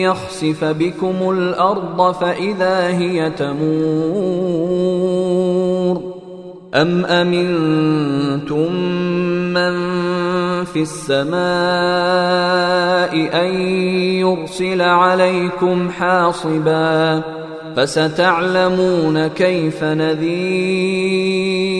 يخسف بكم الأرض فإذا هي تمور أم أمنتم من في السماء أن يرسل عليكم حاصبا فستعلمون كيف نذير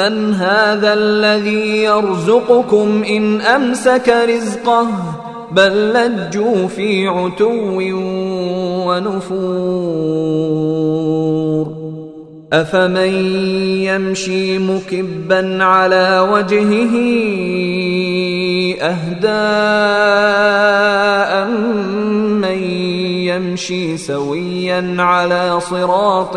امن هذا الذي يرزقكم إن أمسك رزقه بل لجوا في عتو ونفور أفمن يمشي مكبا على وجهه أهدى من يمشي سويا على صراط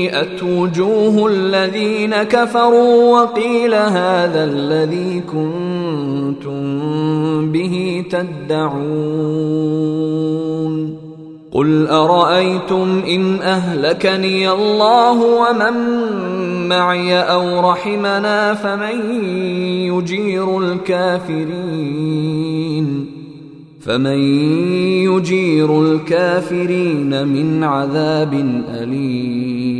سيئت وجوه الذين كفروا وقيل هذا الذي كنتم به تدعون قل أرأيتم إن أهلكني الله ومن معي أو رحمنا فمن يجير الكافرين فمن يجير الكافرين من عذاب أليم